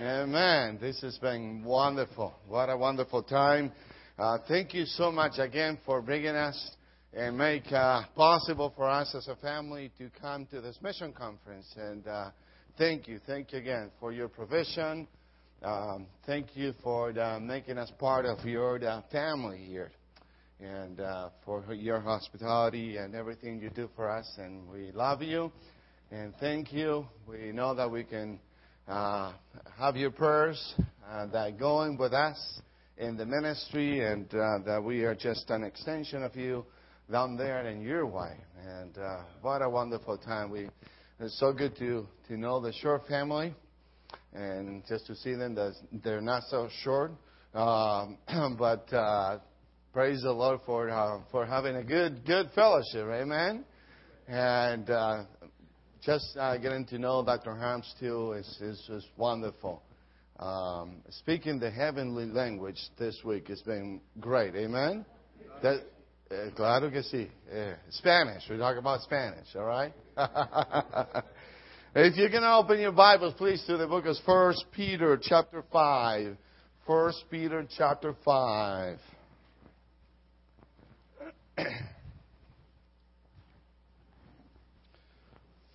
Amen. This has been wonderful. What a wonderful time. Uh, thank you so much again for bringing us and make uh, possible for us as a family to come to this mission conference. And uh, thank you, thank you again for your provision. Um, thank you for uh, making us part of your uh, family here, and uh, for your hospitality and everything you do for us. And we love you, and thank you. We know that we can uh, have your prayers uh, that going with us in the ministry, and uh, that we are just an extension of you down there in your way. And uh, what a wonderful time. We it's so good to to know the Short family, and just to see them that they're not so short. Um, but uh, praise the Lord for uh, for having a good good fellowship. Amen. And uh, just uh, getting to know Dr. Harms too is is just wonderful. Um, speaking the heavenly language this week has been great. Amen. That, Eh, claro que sí. Eh, Spanish. We talk about Spanish, all right? if you can open your Bibles, please, to the book of First Peter, chapter five. First Peter, chapter five.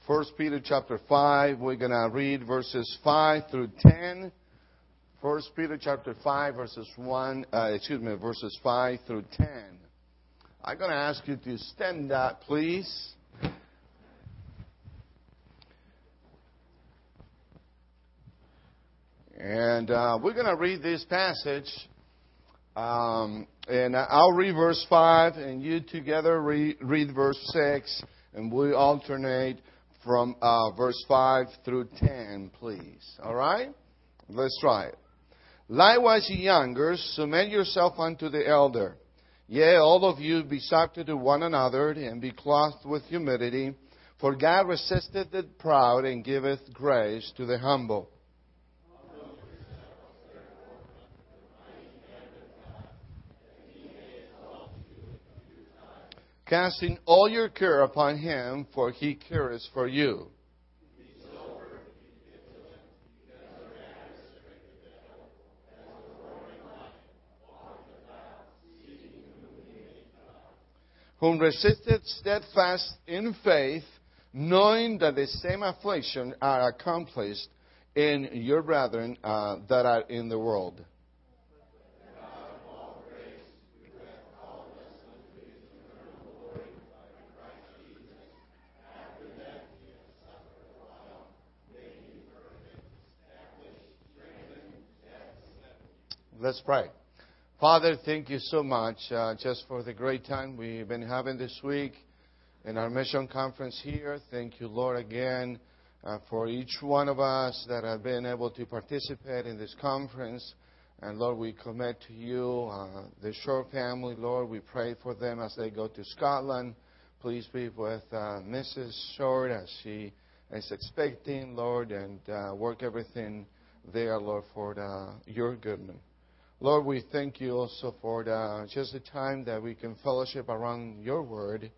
First Peter chapter 5, we're going to read verses 5 through 10. First Peter chapter 5, verses 1, uh, excuse me, verses 5 through 10. I'm going to ask you to stand up, please. And uh, we're going to read this passage. Um, and I'll read verse 5, and you together read, read verse 6, and we alternate from uh, verse 5 through 10, please. All right? Let's try it. Likewise, ye younger, submit yourself unto the elder. Yea, all of you be subject to one another, and be clothed with humility. For God resisteth the proud, and giveth grace to the humble. Casting all your care upon him, for he cares for you. whom resisteth steadfast in faith, knowing that the same affliction are accomplished in your brethren uh, that are in the world. Let's pray. Father, thank you so much uh, just for the great time we've been having this week in our mission conference here. Thank you, Lord, again uh, for each one of us that have been able to participate in this conference. And Lord, we commit to you uh, the Short family. Lord, we pray for them as they go to Scotland. Please be with uh, Mrs. Short as she is expecting, Lord, and uh, work everything there, Lord, for the, your goodness. Lord, we thank you also for the, just the time that we can fellowship around your word.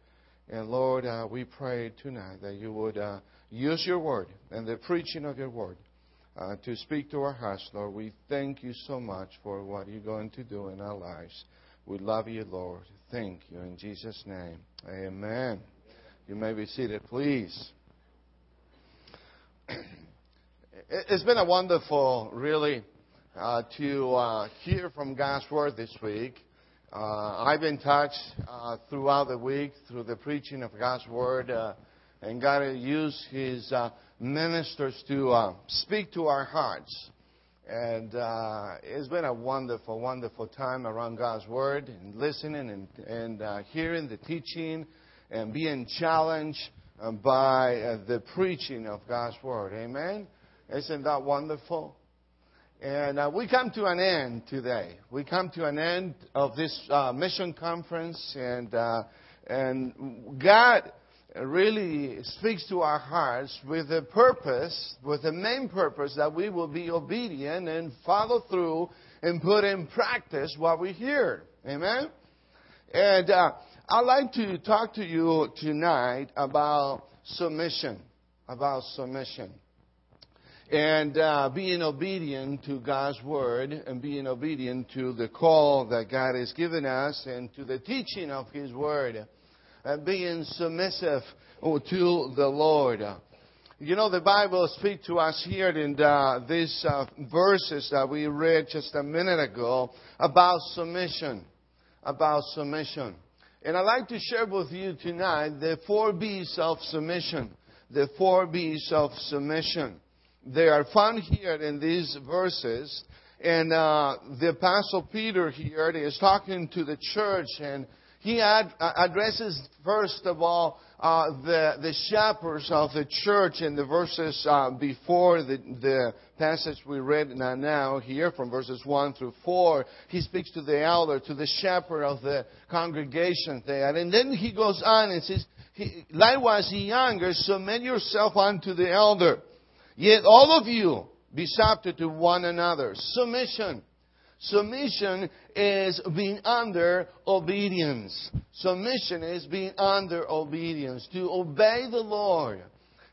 And Lord, uh, we pray tonight that you would uh, use your word and the preaching of your word uh, to speak to our hearts, Lord. We thank you so much for what you're going to do in our lives. We love you, Lord. Thank you. In Jesus' name, amen. You may be seated, please. It's been a wonderful, really uh, to uh, hear from God's Word this week. Uh, I've been touched uh, throughout the week through the preaching of God's Word, uh, and God used His uh, ministers to speak to our hearts. And it's been a wonderful, wonderful time around God's Word and listening and, and hearing the teaching and being challenged by the preaching of God's Word. Amen? Isn't that wonderful? And uh, we come to an end today. We come to an end of this uh, mission conference, and uh, and God really speaks to our hearts with a purpose, with the main purpose that we will be obedient and follow through and put in practice what we hear. Amen. And uh, I'd like to talk to you tonight about submission. About submission. And uh, being obedient to God's word and being obedient to the call that God has given us and to the teaching of His word, and being submissive to the Lord. You know, the Bible speaks to us here in uh, these uh, verses that we read just a minute ago about submission. About submission. And I'd like to share with you tonight the four B's of submission. The four B's of submission. They are found here in these verses. And uh, the Apostle Peter here is talking to the church, and he ad- uh, addresses, first of all, uh, the, the shepherds of the church in the verses uh, before the, the passage we read now here from verses 1 through 4. He speaks to the elder, to the shepherd of the congregation there. And then he goes on and says, Likewise, ye younger, submit yourself unto the elder. Yet all of you be subject to one another. Submission. Submission is being under obedience. Submission is being under obedience, to obey the Lord.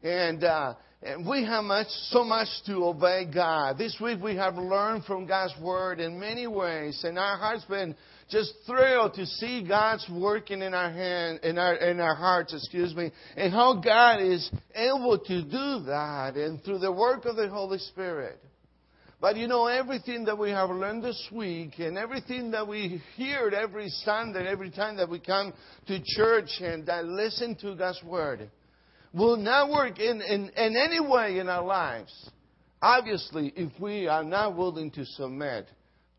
And, uh, and we have much, so much to obey God. This week we have learned from God's Word in many ways, and our hearts been just thrilled to see God's working in our hand, in our, in our hearts, excuse me, and how God is able to do that, and through the work of the Holy Spirit. But you know, everything that we have learned this week and everything that we hear every Sunday, every time that we come to church and that listen to God's Word, will not work in, in, in any way in our lives. Obviously, if we are not willing to submit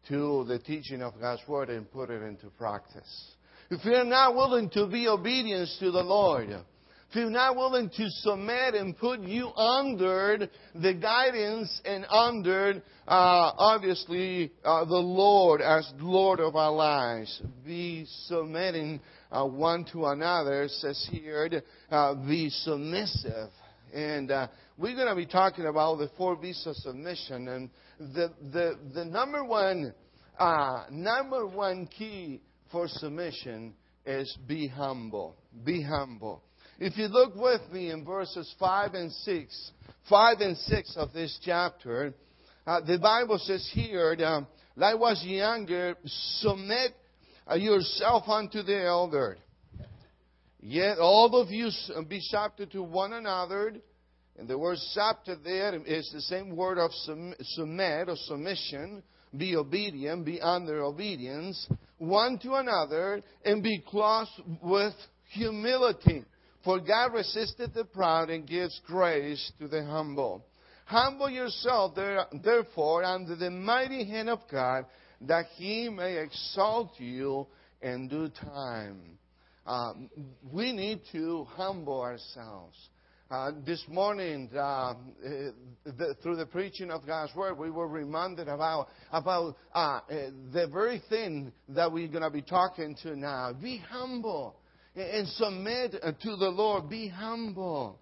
to the teaching of God's Word and put it into practice. If are not willing to be obedient to the Lord, if you're not willing to submit and put you under the guidance and under, uh, obviously, uh, the Lord as Lord of our lives, be submitting uh, one to another, says here, uh, be submissive. And uh, we're going to be talking about the four B's of submission. And the, the, the number one, uh, number one key for submission is be humble. Be humble. If you look with me in verses 5 and 6, 5 and 6 of this chapter, uh, the Bible says here, um, likewise younger, submit uh, yourself unto the elder. Yet all of you be subject to one another. And the word subject there is the same word of submit or submission. Be obedient, be under obedience, one to another, and be clothed with humility. For God resisted the proud and gives grace to the humble. Humble yourself, therefore, under the mighty hand of God, that he may exalt you in due time. Um, we need to humble ourselves. Uh, this morning, uh, the, through the preaching of God's word, we were reminded about about uh, the very thing that we're going to be talking to now. Be humble and submit to the Lord. Be humble.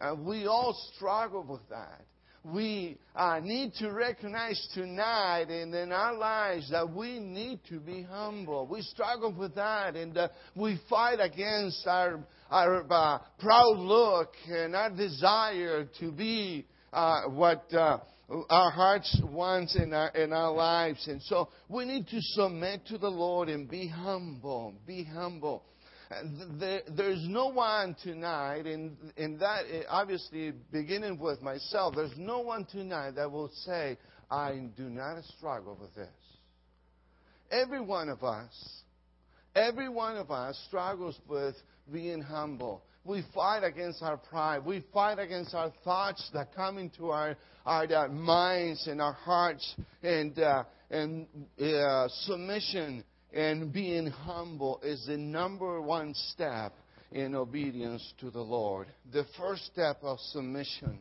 Uh, we all struggle with that. We uh, need to recognize tonight and in our lives that we need to be humble. We struggle with that and uh, we fight against our, our uh, proud look and our desire to be uh, what uh, our hearts want in our, in our lives. And so we need to submit to the Lord and be humble. Be humble there's no one tonight, and, and that obviously beginning with myself, there's no one tonight that will say, I do not struggle with this. Every one of us, every one of us struggles with being humble. We fight against our pride. We fight against our thoughts that come into our, our, minds and our hearts and, uh, and uh, submission and being humble is the number one step in obedience to the Lord. The first step of submission.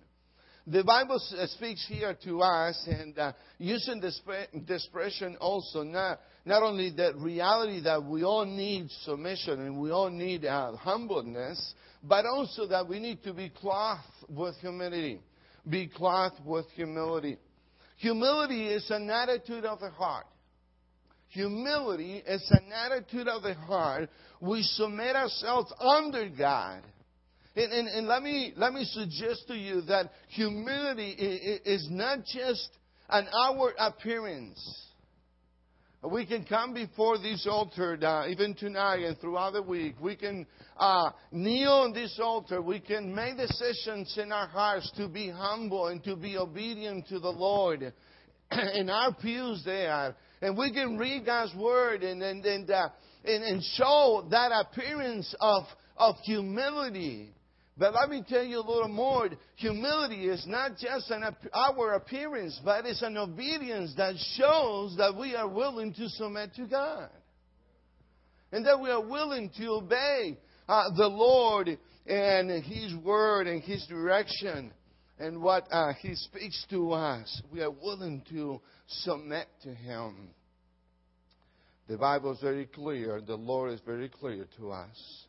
The Bible uh, speaks here to us, and uh, using this, expression also, not, not only the reality that we all need submission and we all need uh, humbleness, but also that we need to be clothed with humility. Be clothed with humility. Humility is an attitude of the heart. Humility is an attitude of the heart. We submit ourselves under God. And, and, and let, me, let me suggest to you that humility is not just an outward appearance. We can come before this altar uh, even tonight and throughout the week. We can uh, kneel on this altar. We can make decisions in our hearts to be humble and to be obedient to the Lord. in our pews there. And we can read God's Word and, and, and, uh, and, and show that appearance of, of humility. But let me tell you a little more. Humility is not just an, our appearance, but it's an obedience that shows that we are willing to submit to God. And that we are willing to obey uh, the Lord and His Word and His direction and what uh, He speaks to us. We are willing to submit to Him. The Bible is very clear. The Lord is very clear to us.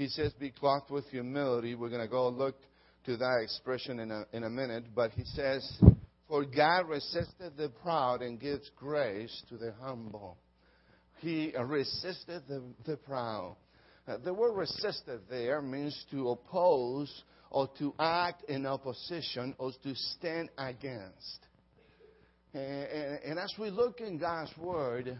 He says, Be clothed with humility. We're going to go look to that expression in a, in a minute. But he says, For God resisted the proud and gives grace to the humble. He resisted the, the proud. Uh, the word resisted there means to oppose or to act in opposition or to stand against. And, and, and as we look in God's Word,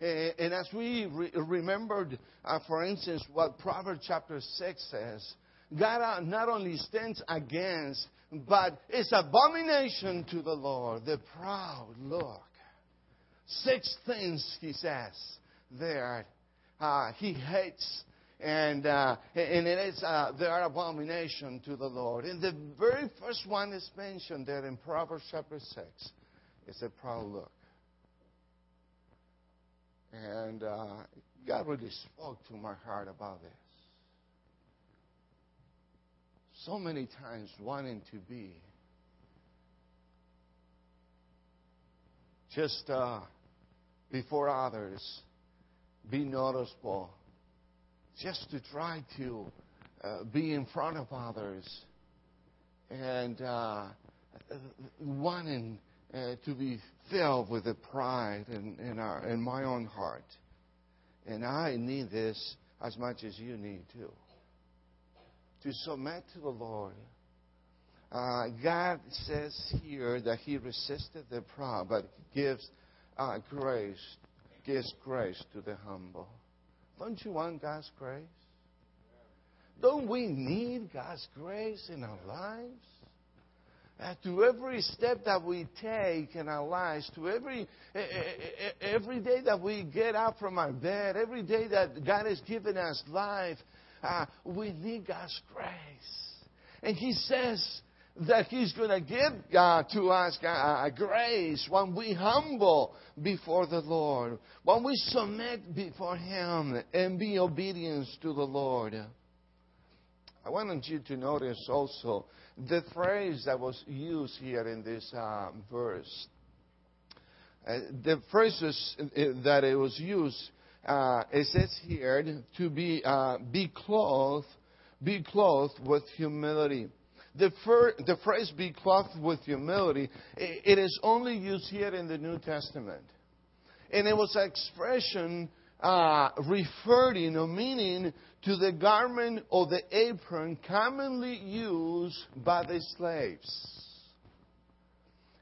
and as we re- remembered, uh, for instance, what Proverbs chapter 6 says, God uh, not only stands against, but it's abomination to the Lord, the proud look. Six things, he says, there. Uh, he hates and uh, and it is uh, they are abomination to the Lord. And the very first one is mentioned there in Proverbs chapter six. It's a proud look. And uh, God really spoke to my heart about this. So many times wanting to be just uh, before others, be noticeable, just to try to uh, be in front of others, and uh, wanting uh, to be filled with the pride in, in, our, in my own heart. And I need this as much as you need to. To submit to the Lord. Uh, God says here that He resisted the proud, but gives uh, grace, gives grace to the humble. Don't you want God's grace? Don't we need God's grace in our lives? Uh, to every step that we take in our lives, to every every day that we get up from our bed, every day that God has given us life, uh, we need God's grace. And He says that He's going to give uh, to us uh, grace when we humble before the Lord, when we submit before Him and be obedient to the Lord. I wanted you to notice also the phrase that was used here in this uh, verse. Uh, the phrases uh, that it was used, uh, it says here to be uh, be clothed, be clothed with humility. The, fir- the phrase "be clothed with humility" it is only used here in the New Testament, and it was an expression uh, referring or meaning to the garment or the apron commonly used by the slaves.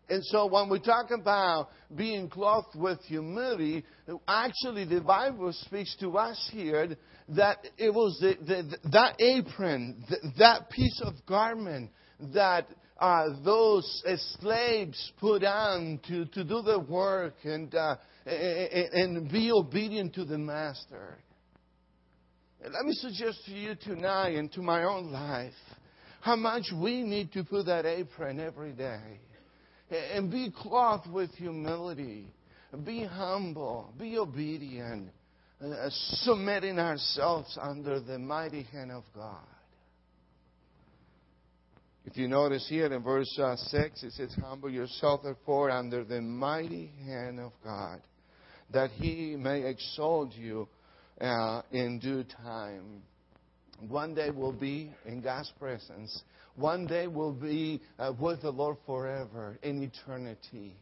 And so when we talk about being clothed with humility, actually the Bible speaks to us here that it was the, the, that apron, that piece of garment that uh, those uh, slaves put on to, to do the work and, uh, and be obedient to the master. Let me suggest to you tonight and to my own life how much we need to put that apron every day and be clothed with humility, be humble, be obedient, uh, submitting ourselves under the mighty hand of God. If you notice here in verse uh, 6, it says, Humble yourself, therefore, under the mighty hand of God, that he may exalt you uh, in due time. One day we'll be in God's presence. One day we'll be uh, with the Lord forever in eternity.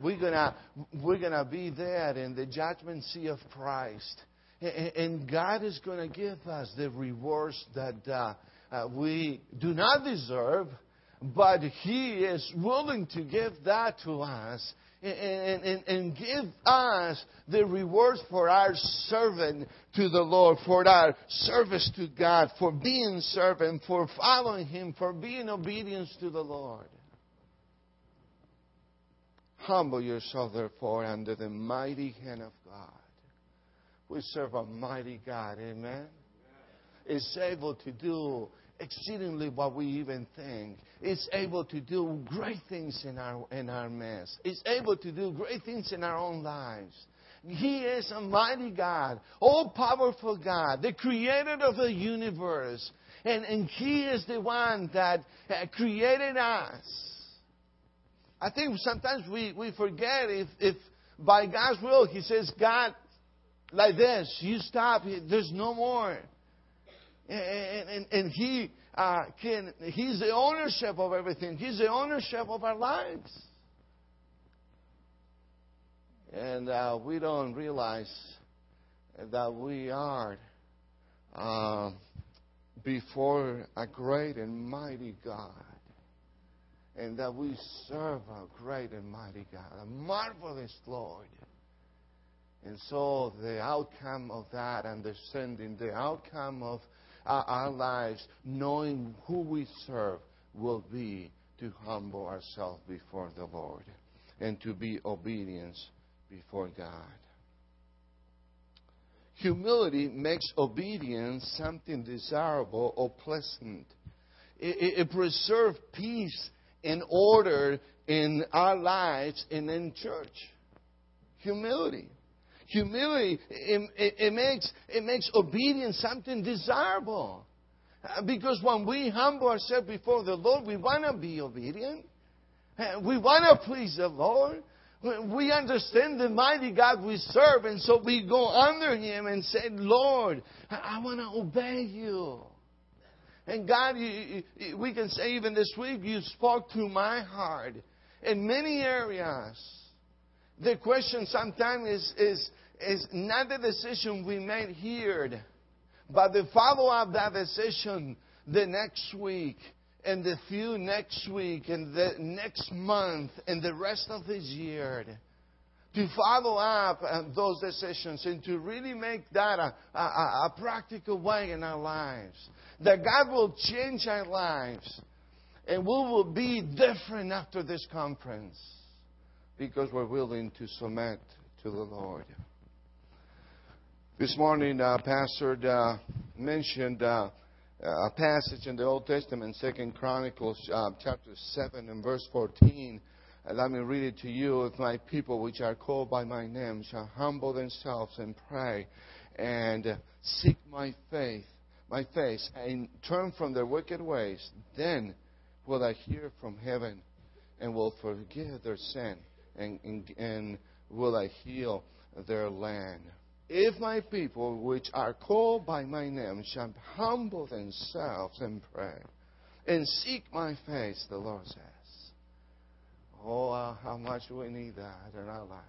We're gonna we're gonna be there in the judgment seat of Christ, and God is gonna give us the rewards that uh, uh, we do not deserve, but He is willing to give that to us and, and, and, give us the rewards for our servant to the Lord, for our service to God, for being servant, for following Him, for being obedience to the Lord. Humble yourself, therefore, under the mighty hand of God. We serve a mighty God, amen? Is able to do exceedingly what we even think. Is able to do great things in our in our midst. Is able to do great things in our own lives. He is a mighty God, all powerful God, the creator of the universe. And, and He is the one that uh, created us. I think sometimes we, we forget if, if by God's will, He says, God, like this, you stop, there's no more. And, and, and He uh, can, He's the ownership of everything, He's the ownership of our lives. And uh, we don't realize that we are uh, before a great and mighty God and that we serve a great and mighty God, a marvelous Lord. And so the outcome of that understanding, the outcome of our, lives, knowing who we serve, will be to humble ourselves before the Lord and to be obedience before God. Humility makes obedience something desirable or pleasant. It, it, it preserves peace and order in our lives and in church. Humility. Humility, it, it, it, makes, it makes obedience something desirable. Uh, because when we humble ourselves before the Lord, we want to be obedient. Uh, we want to please the Lord. We understand the mighty God we serve, and so we go under Him and say, Lord, I want to obey you. And God, you, you, we can say even this week, you spoke to my heart in many areas. The question sometimes is, is, is not the decision we made here, but the follow up that decision the next week, and the few next week, and the next month, and the rest of this year to follow up uh, those decisions and to really make that a, a, a, practical way in our lives. That God will change our lives and we will be different after this conference because we're willing to submit to the Lord. This morning, uh, Pastor uh, mentioned uh, a passage in the Old Testament, Second Chronicles uh, chapter 7 and verse 14 let me read it to you. If my people, which are called by my name, shall humble themselves and pray and seek my faith, my face, and turn from their wicked ways, then will I hear from heaven and will forgive their sin and, and, and will I heal their land. If my people, which are called by my name, shall humble themselves and pray and seek my face, the Lord says, Oh, uh, how much we need that in our lives.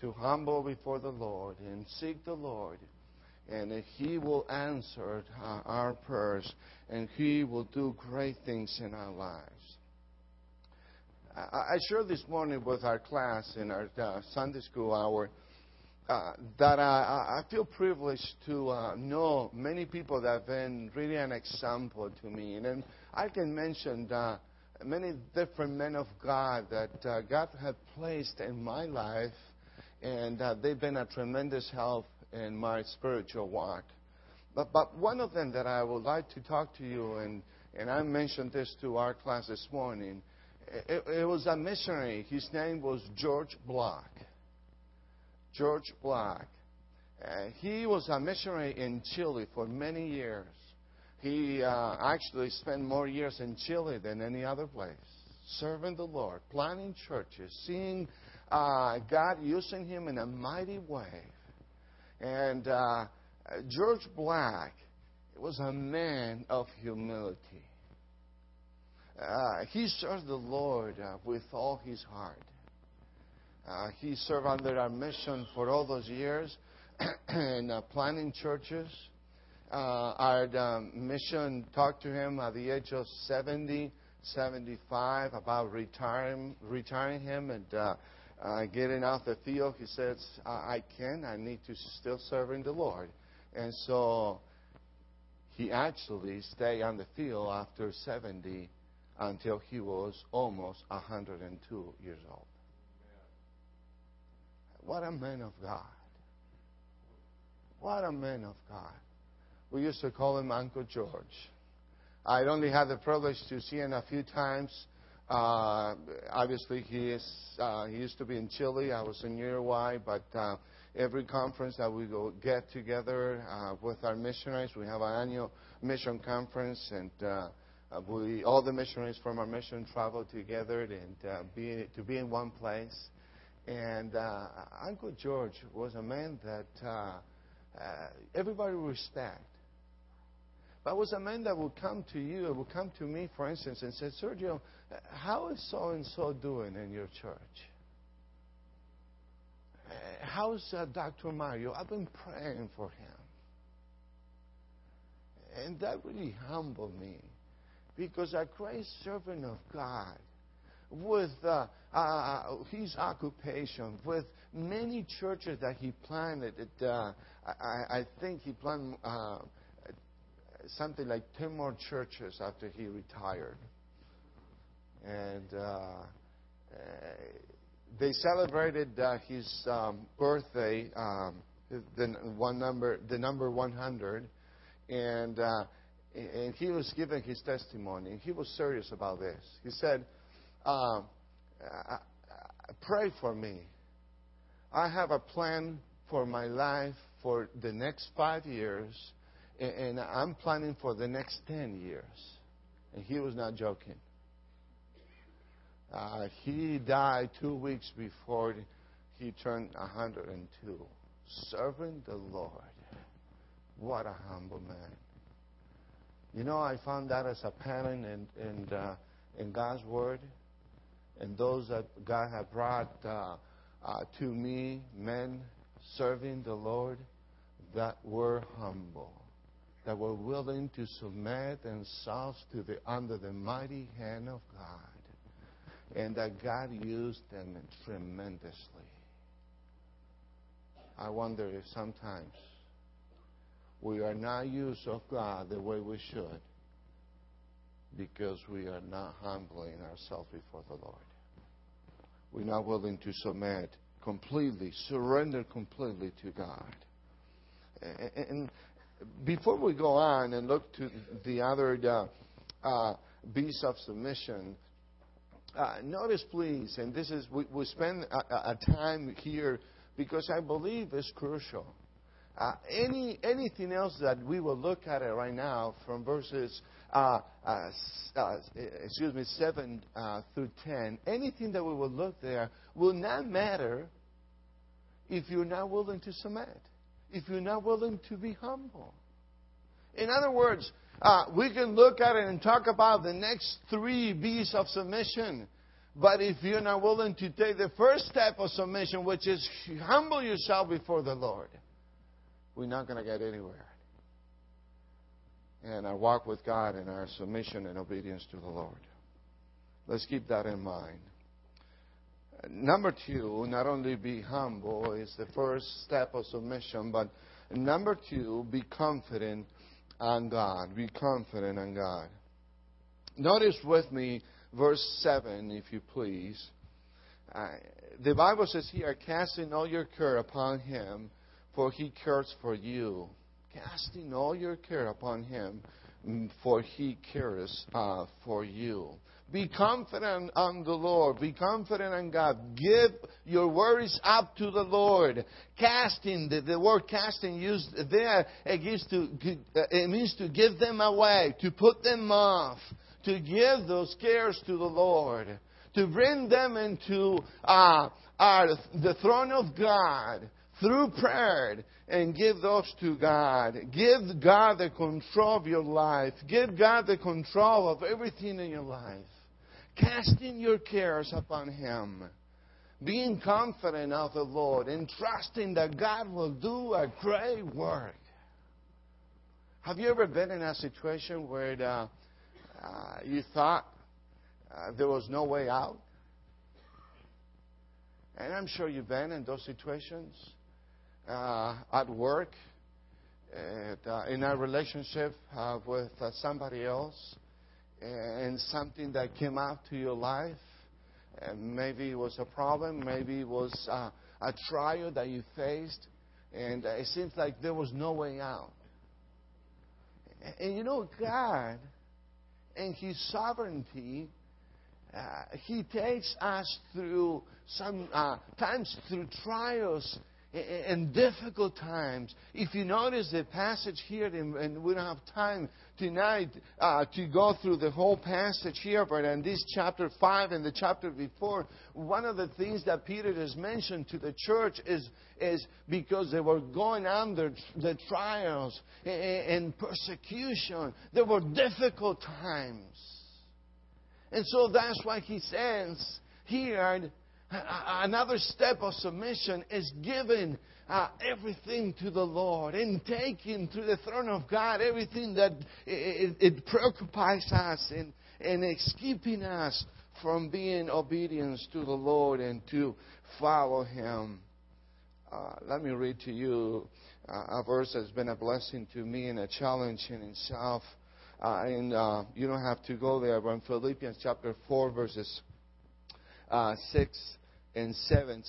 To humble before the Lord and seek the Lord. And He will answer our prayers and He will do great things in our lives. I shared this morning with our class in our uh, Sunday school hour uh, that I, I, feel privileged to uh, know many people that have been really an example to me. And I can mention uh, many different men of God that uh, God had placed in my life, and uh, they've been a tremendous help in my spiritual walk. But, but one of them that I would like to talk to you, and, and I mentioned this to our class this morning, it, it was a missionary. His name was George Block. George Black. Uh, he was a missionary in Chile for many years. He uh, actually spent more years in Chile than any other place, serving the Lord, planting churches, seeing uh, God using him in a mighty way. And uh, George Black was a man of humility. Uh, he served the Lord uh, with all his heart. Uh, he served under our mission for all those years and planting churches uh, our um, mission talked to him at the age of 70, 75 about retiring, retiring him and uh, uh, getting off the field. He says, I can. I need to still serving the Lord. And so he actually stayed on the field after 70 until he was almost 102 years old. What a man of God. What a man of God. We used to call him Uncle George. I only had the privilege to see him a few times. Uh, obviously, he is. Uh, he used to be in Chile. I was in Uruguay, but uh, every conference that we go get together uh, with our missionaries, we have an annual mission conference, and uh, we all the missionaries from our mission travel together and uh, be to be in one place. And uh, Uncle George was a man that uh, uh, everybody respect. But was a man that would come to you, would come to me, for instance, and say, Sergio, how is so and so doing in your church? How's uh, Dr. Mario? I've been praying for him. And that really humbled me because a great servant of God with uh, uh, his occupation, with many churches that he planted. It, uh, I, I, think he planted uh, something like 10 more churches after he retired. And uh, uh, they celebrated his um, birthday, um, the, one number, the number 100. And and he was giving his testimony. He was serious about this. He said, um, Pray for me. I have a plan for my life for the next five years, and I'm planning for the next 10 years. And he was not joking. Uh, he died two weeks before he turned 102, serving the Lord. What a humble man. You know, I found that as a pattern in, in, uh, in God's Word. And those that God had brought uh, uh, to me, men serving the Lord, that were humble, that were willing to submit themselves to the, under the mighty hand of God, and that God used them tremendously. I wonder if sometimes we are not used of God the way we should because we are not humbling ourselves before the Lord. We're not willing to submit completely, surrender completely to God. And before we go on and look to the other uh, uh, beasts of submission, uh, notice please, and this is we, we spend a, a time here because I believe it's crucial. Uh, any anything else that we will look at it right now from verses uh, uh, uh excuse me seven uh, through ten, anything that we will look there will not matter if you're not willing to submit, if you're not willing to be humble. In other words, uh, we can look at it and talk about the next three B's of submission. But if you're not willing to take the first step of submission, which is humble yourself before the Lord, we're not going to get anywhere. And our walk with God and our submission and obedience to the Lord. Let's keep that in mind. Number two, not only be humble is the first step of submission, but number two, be confident on God. Be confident on God. Notice with me verse 7, if you please. Uh, the Bible says here, casting all your care upon Him for he cares for you. Casting all your care upon him, mm, for he cares uh, for you. Be confident on the Lord. Be confident on God. Give your worries up to the Lord. Casting, the, the word casting used there, it, gives to, uh, it means to give them away, to put them off, to give those cares to the Lord, to bring them into uh, our, the throne of God through prayer and give those to God. Give God the control of your life. Give God the control of everything in your life. Casting your cares upon Him. Being confident of the Lord and trusting that God will do a great work. Have you ever been in a situation where uh, uh, you thought uh, there was no way out? And I'm sure you've been in those situations uh, at work, uh, in a relationship uh, with uh, somebody else, and something that came out to your life. And maybe it was a problem, maybe it was uh, a trial that you faced, and it seems like there was no way out. And you know, God, in His sovereignty, uh, He takes us through some uh, times through trials and difficult times. If you notice the passage here, and we don't have time tonight uh, to go through the whole passage here, but in this chapter 5 and the chapter before, one of the things that Peter has mentioned to the church is, is because they were going under the trials and persecution. There were difficult times. And so that's why he says here, another step of submission is giving uh, everything to the Lord and taking to the throne of God everything that it, it preoccupies us and, and it's keeping us from being obedience to the Lord and to follow Him. Uh, let me read to you uh, a verse that's been a blessing to me and a challenge in itself. Uh, and uh, you don't have to go there, but in Philippians chapter 4, verses uh, 6 and 7,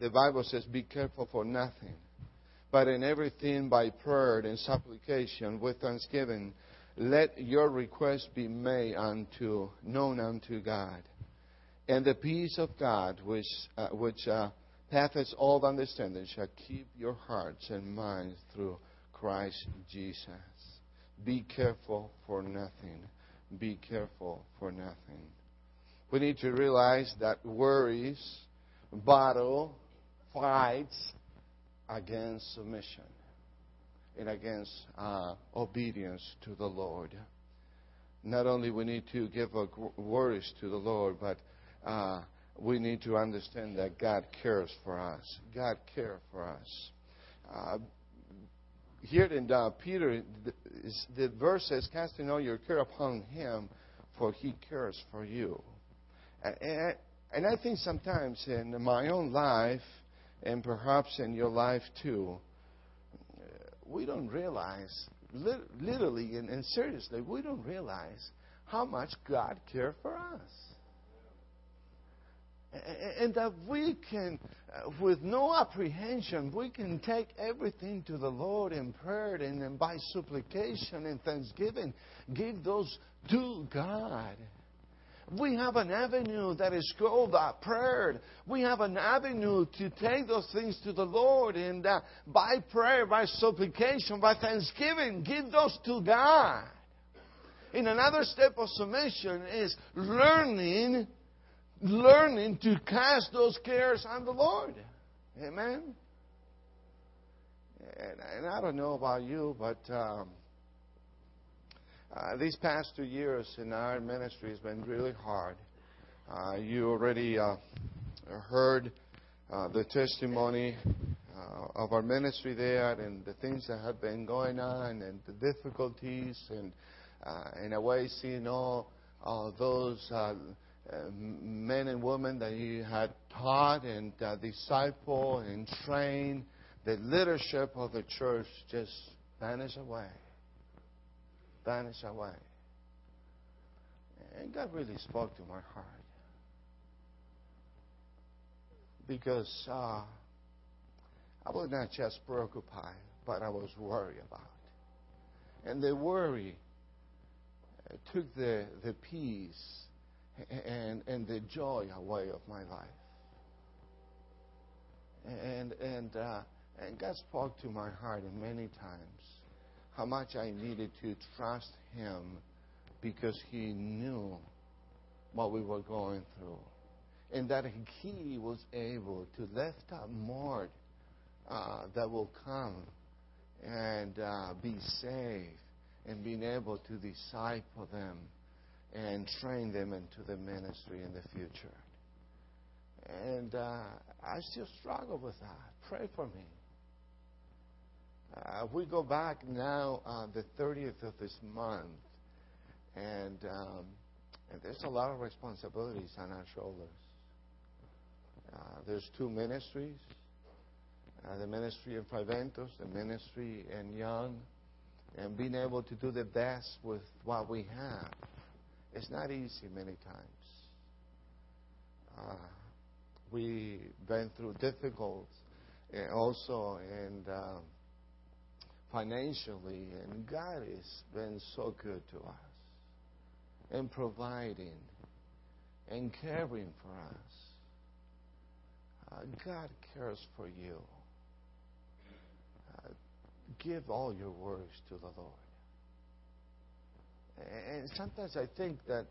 the Bible says, Be careful for nothing, but in everything by prayer and supplication with thanksgiving, let your requests be made unto, known unto God. And the peace of God, which, uh, which uh, all understanding, shall keep your hearts and minds through Christ Jesus. Be careful for nothing. Be careful for nothing. We need to realize that worries, battle, fights against submission and against uh, obedience to the Lord. Not only we need to give our worries to the Lord, but uh, we need to understand that God cares for us. God cares for us. Uh, here in uh, Peter, the, the verse says, casting all your care upon him, for he cares for you. And, I think sometimes in my own life, and perhaps in your life too, we don't realize, literally and, seriously, we don't realize how much God cares for us and that we can, uh, with no apprehension, we can take everything to the Lord in prayer and by supplication and thanksgiving, give those to God. We have an avenue that is called uh, prayer. We have an avenue to take those things to the Lord, and uh, by prayer, by supplication, by thanksgiving, give those to God. In another step of submission is learning learning to cast those cares on the Lord. Amen. And, and I don't know about you, but um, uh, these past two years in our ministry has been really hard. Uh, you already uh, heard uh, the testimony uh, of our ministry there and the things that have been going on and the difficulties and uh, in a way seeing all those men and women that you had taught and uh, discipled and trained, the leadership of the church just vanished away. Vanished away. And God really spoke to my heart. Because uh, I was not just preoccupied, but I was worried about. And the worry uh, took the, the peace and, and the joy away of my life. And, and, uh, and God spoke to my heart many times how much I needed to trust Him because He knew what we were going through. And that He was able to lift up more uh, that will come and uh, be saved and being able to disciple them and train them into the ministry in the future. And uh, I still struggle with that. Pray for me. Uh, we go back now on the 30th of this month, and, um, and there's a lot of responsibilities on our shoulders. Uh, there's two ministries uh, the ministry of Fray Bentos, the ministry in Young, and being able to do the best with what we have. It's not easy many times. Uh, we've been through difficult, uh, also and um, financially, and God has been so good to us in providing and caring for us. Uh, God cares for you give all your worries to the Lord. And sometimes I think that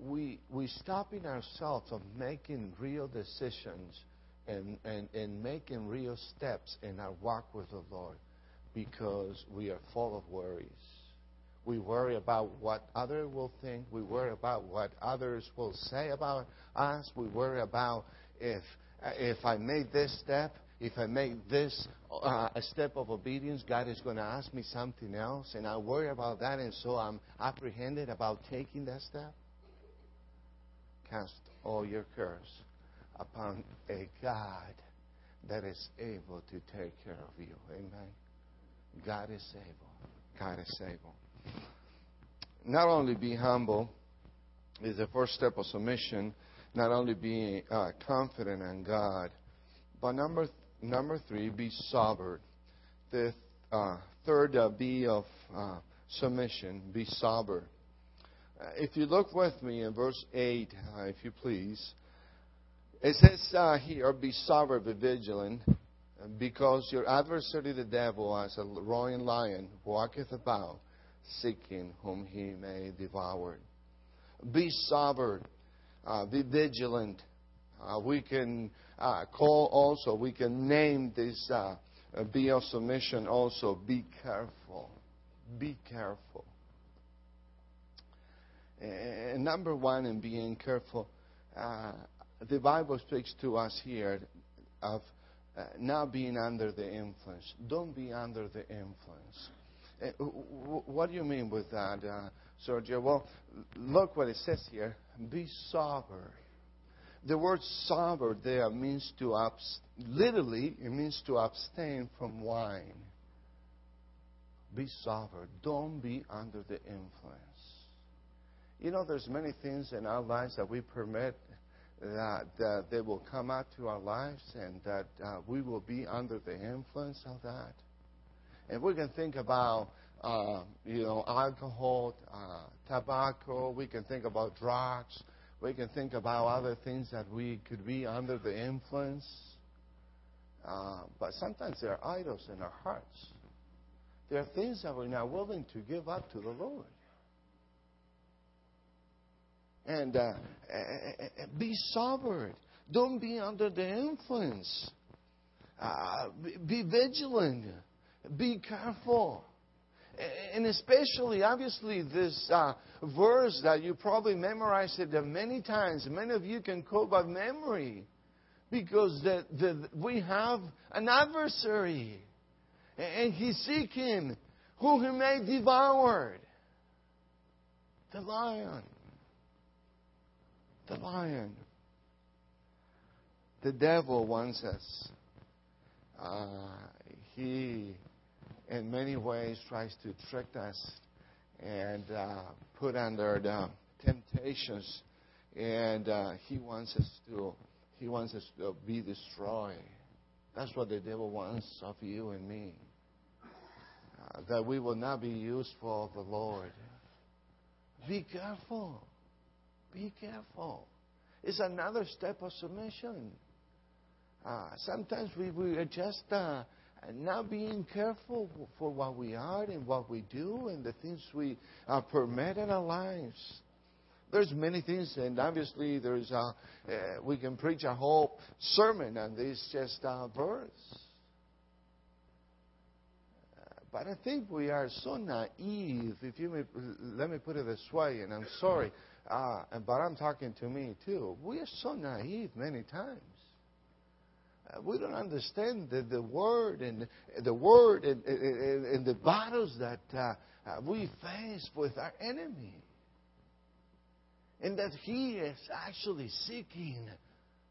we we stopping ourselves of making real decisions and, and, and making real steps in our walk with the Lord because we are full of worries. We worry about what others will think. We worry about what others will say about us. We worry about if if I make this step, if I make this uh, a step of obedience, God is going to ask me something else, and I worry about that, and so I'm apprehended about taking that step. Cast all your cares upon a God that is able to take care of you. Amen. God is able. God is able. Not only be humble is the first step of submission, not only be uh, confident in God, but number Number three, be sober. The uh, third uh, B of uh, submission, be sober. Uh, if you look with me in verse 8, uh, if you please, it says uh, here, be sober, be vigilant, because your adversary the devil, as a roaring lion, walketh about, seeking whom he may devour. Be sober, be vigilant. we can uh, call also, we can name this uh, be of submission also. Be careful. Be careful. And number one, in being careful, uh, the Bible speaks to us here of uh, not being under the influence. Don't be under the influence. Uh, what do you mean with that, uh, Sergio? Well, look what it says here. Be sober the word sober there means to abs- literally it means to abstain from wine. Be sober. Don't be under the influence. You know, there's many things in our lives that we permit that, that they will come out to our lives and that uh, we will be under the influence of that. And we can think about, uh, you know, alcohol, uh, tobacco. We can think about drugs. We can think about other things that we could be under the influence. Uh, but sometimes there are idols in our hearts. There are things that we're not willing to give up to the Lord. And uh, be sober. Don't be under the influence. Uh, be vigilant. Be careful and especially, obviously, this uh, verse that you probably memorized it many times. Many of you can quote by memory because the, the, we have an adversary, and he's seeking who he may devour. The lion. The lion. The devil wants us. Uh, he in many ways tries to trick us and uh, put under the temptations, and uh, he wants us to he wants us to be destroyed. That's what the devil wants of you and me. Uh, that we will not be useful of the Lord. Be careful. Be careful. It's another step of submission. Uh, sometimes we, we are just uh, not being careful for what we are and what we do and the things we uh, permit in our lives. There's many things, and obviously there's uh, we can preach a whole sermon on this just uh, verse. But I think we are so naive, if you may, let me put it this way, and I'm sorry, uh, but I'm talking to me too. We are so naive many times uh, we don't understand the, the word and the word and, and, and the battles that uh, uh, we face with our enemy. And that he is actually seeking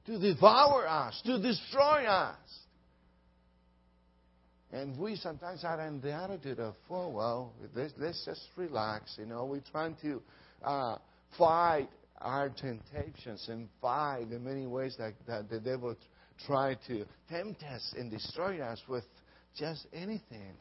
to devour us, to destroy us. And we sometimes are in the attitude of, oh, well, let's, let's just relax. You know, we're trying to uh, fight our temptations and fight the many ways that, that the devil try to tempt us and destroy us with just anything.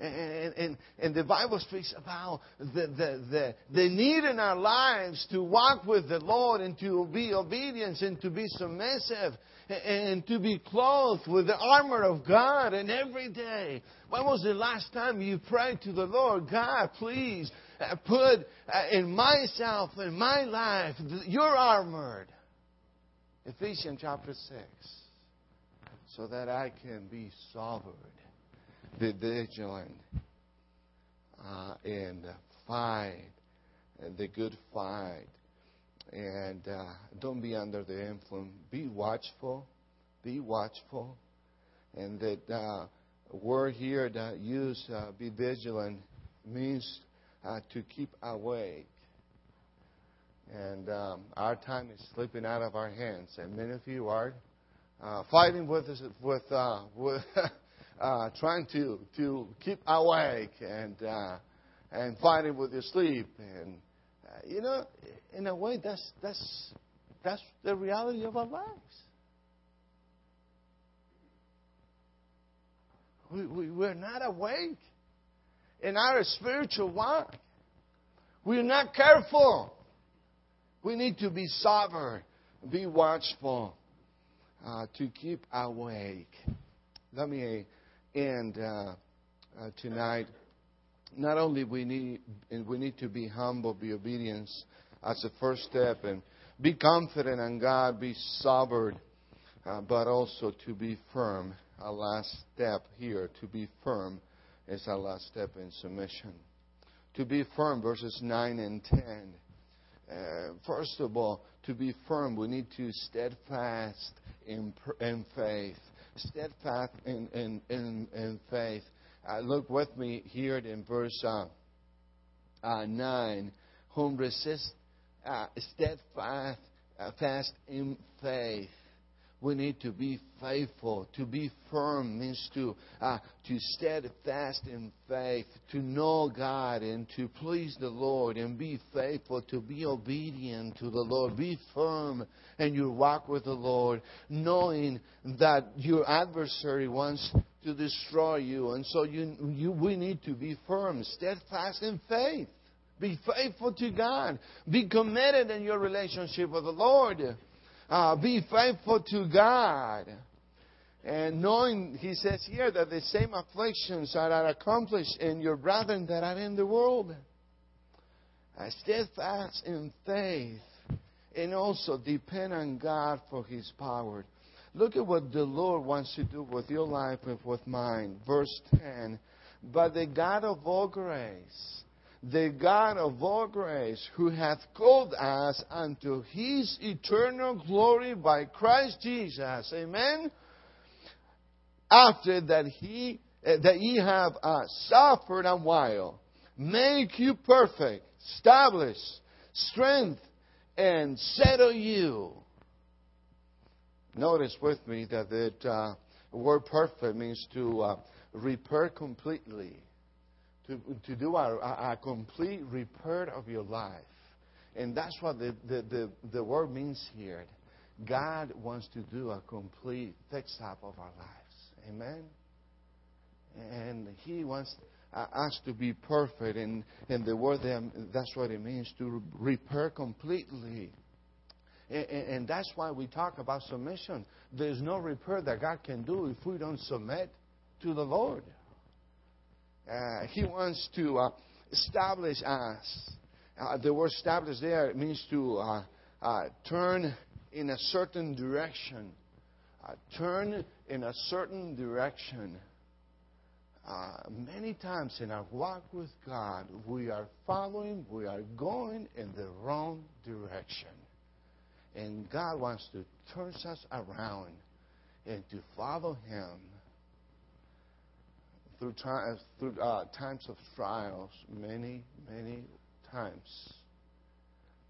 And, and, and, the Bible speaks about the, the, the, the need in our lives to walk with the Lord and to be obedient and to be submissive and to be clothed with the armor of God. And every day, when was the last time you prayed to the Lord, God, please put uh, in myself, in my life, your armored. Ephesians chapter 6. So that I can be sovereign, vigilant, uh, and fight the good fight. And uh, don't be under the influence. Be watchful. Be watchful. And that uh, word here that use uh, be vigilant means uh, to keep awake. And um, our time is slipping out of our hands, and many of you are uh, fighting with us, with uh, with uh, trying to to keep awake and uh, and fighting with your sleep, and uh, you know, in a way, that's that's that's the reality of our lives. We, we, we're not awake in our spiritual walk. We're not careful. We need to be sober, be watchful, uh, to keep awake. Let me end uh, uh, tonight. Not only we need we need to be humble, be obedient as a first step, and be confident in God, be sobered, uh, but also to be firm. A last step here, to be firm is our last step in submission. To be firm, verses 9 and 10. Uh, first of all, to be firm, we need to steadfast in, in faith. Steadfast in, in, in, in faith. Uh, look with me here in verse uh, uh 9. Whom resist uh, steadfast uh, fast in faith we need to be faithful. To be firm means to uh, to steadfast in faith, to know God and to please the Lord, and be faithful, to be obedient to the Lord. Be firm and you walk with the Lord, knowing that your adversary wants to destroy you, and so you, you we need to be firm, steadfast in faith. Be faithful to God. Be committed in your relationship with the Lord. Uh, be faithful to God. And knowing, he says here, that the same afflictions are accomplished in your brethren that are in the world. Uh, steadfast in faith and also depend on God for his power. Look at what the Lord wants to do with your life and with mine. Verse 10 But the God of all grace, the God of all grace, who hath called us unto his eternal glory by Christ Jesus. Amen. After that he uh, that ye have uh, suffered a while, make you perfect, establish strength, and settle you. Notice with me that the uh, word perfect means to uh, repair completely to, to do a, a, complete repair of your life. And that's what the, the, the, the word means here. God wants to do a complete fix up of our lives. Amen? And He wants uh, us to be perfect. And, and the word, that's what it means to repair completely. And, and that's why we talk about submission. There's no repair that God can do if we don't submit to the Lord. Uh, he wants to uh, establish us. Uh, the word establish there means to uh, uh, turn in a certain direction. Uh, turn in a certain direction. many times in our walk with God, we are following, we are going in the wrong direction. And God wants to turn us around and to follow Him through, time, through uh, times of trials, many, many times,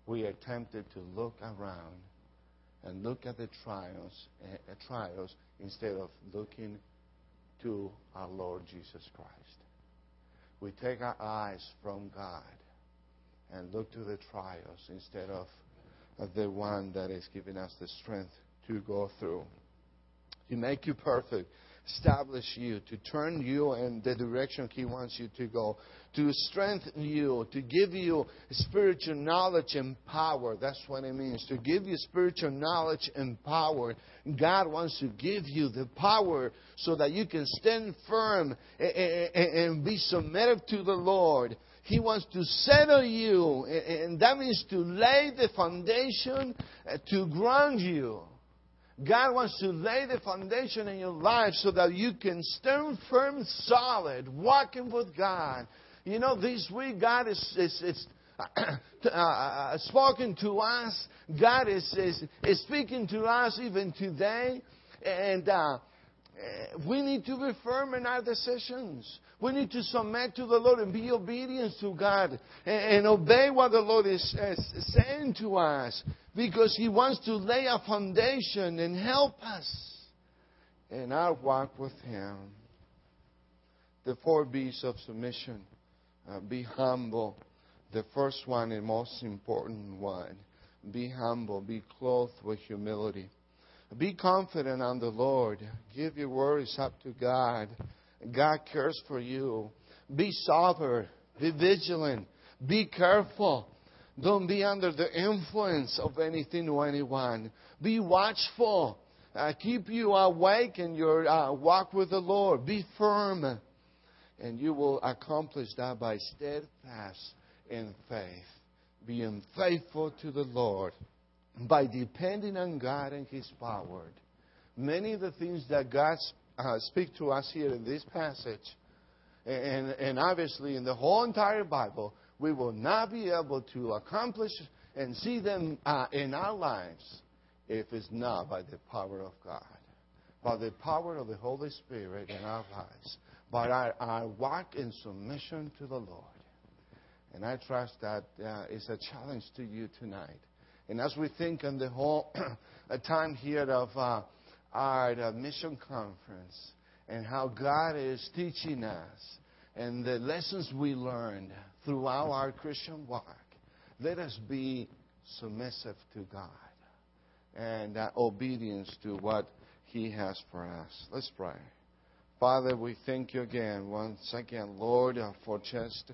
we are tempted to look around and look at the trials, uh, trials instead of looking to our Lord Jesus Christ. We take our eyes from God and look to the trials instead of, of the one that is giving us the strength to go through. He make you perfect, establish you, to turn you in the direction He wants you to go, to strengthen you, to give you spiritual knowledge and power. That's what it means. To give you spiritual knowledge and power. God wants to give you the power so that you can stand firm and be submitted to the Lord. He wants to settle you, and that means to lay the foundation uh, to ground you. God wants to lay the foundation in your life so that you can stand firm, solid, walking with God. You know, this week God is, is, is uh, uh, spoken to us. God is, is, is speaking to us even today. And uh, we need to be firm in our decisions. We need to submit to the Lord and be obedient to God and, and obey what the Lord is, is saying to us because He wants to lay a foundation and help us in our walk with Him. The four B's of submission uh, be humble. The first one and most important one be humble, be clothed with humility. Be confident on the Lord. Give your worries up to God. God cares for you. Be sober. Be vigilant. Be careful. Don't be under the influence of anything or anyone. Be watchful. Uh, keep you awake in your uh, walk with the Lord. Be firm. And you will accomplish that by steadfast in faith, being faithful to the Lord by depending on God and His power. Many of the things that God uh, speaks to us here in this passage, and, and obviously in the whole entire Bible, we will not be able to accomplish and see them uh, in our lives if it's not by the power of God, by the power of the Holy Spirit in our lives, by our, our walk in submission to the Lord. And I trust that uh, is a challenge to you tonight. And as we think on the whole a time here of uh, our mission conference and how God is teaching us and the lessons we learned throughout our Christian walk, let us be submissive to God and uh, obedience to what He has for us. Let's pray. Father, we thank you again, once again, Lord, uh, for just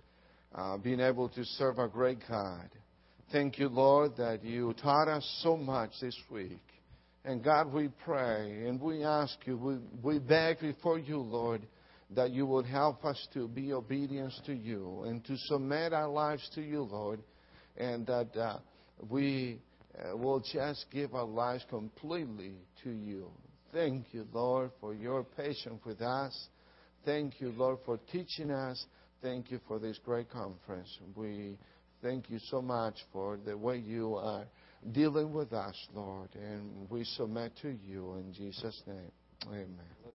uh, being able to serve our great God. Thank you, Lord, that you taught us so much this week. And God, we pray and we ask you, we, we beg before you, Lord, that you would help us to be obedient to you and to submit our lives to you, Lord, and that uh, we uh, will just give our lives completely to you. Thank you, Lord, for your patience with us. Thank you, Lord, for teaching us. Thank you for this great conference. We Thank you so much for the way you are dealing with us, Lord. And we submit to you in Jesus' name. Amen.